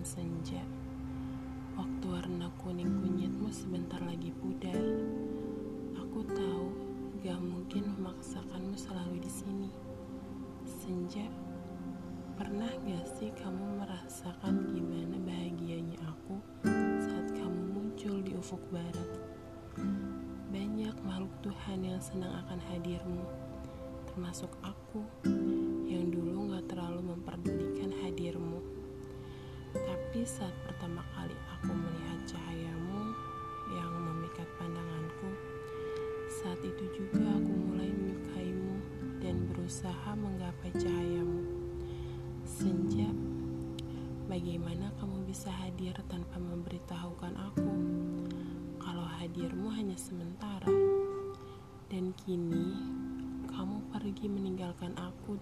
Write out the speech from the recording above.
malam senja. Waktu warna kuning kunyitmu sebentar lagi pudar. Aku tahu gak mungkin memaksakanmu selalu di sini. Senja, pernah gak sih kamu merasakan gimana bahagianya aku saat kamu muncul di ufuk barat? Banyak makhluk Tuhan yang senang akan hadirmu, termasuk aku. Saat pertama kali aku melihat cahayamu yang memikat pandanganku, saat itu juga aku mulai menyukaimu dan berusaha menggapai cahayamu. Senja, bagaimana kamu bisa hadir tanpa memberitahukan aku kalau hadirmu hanya sementara? Dan kini kamu pergi meninggalkan aku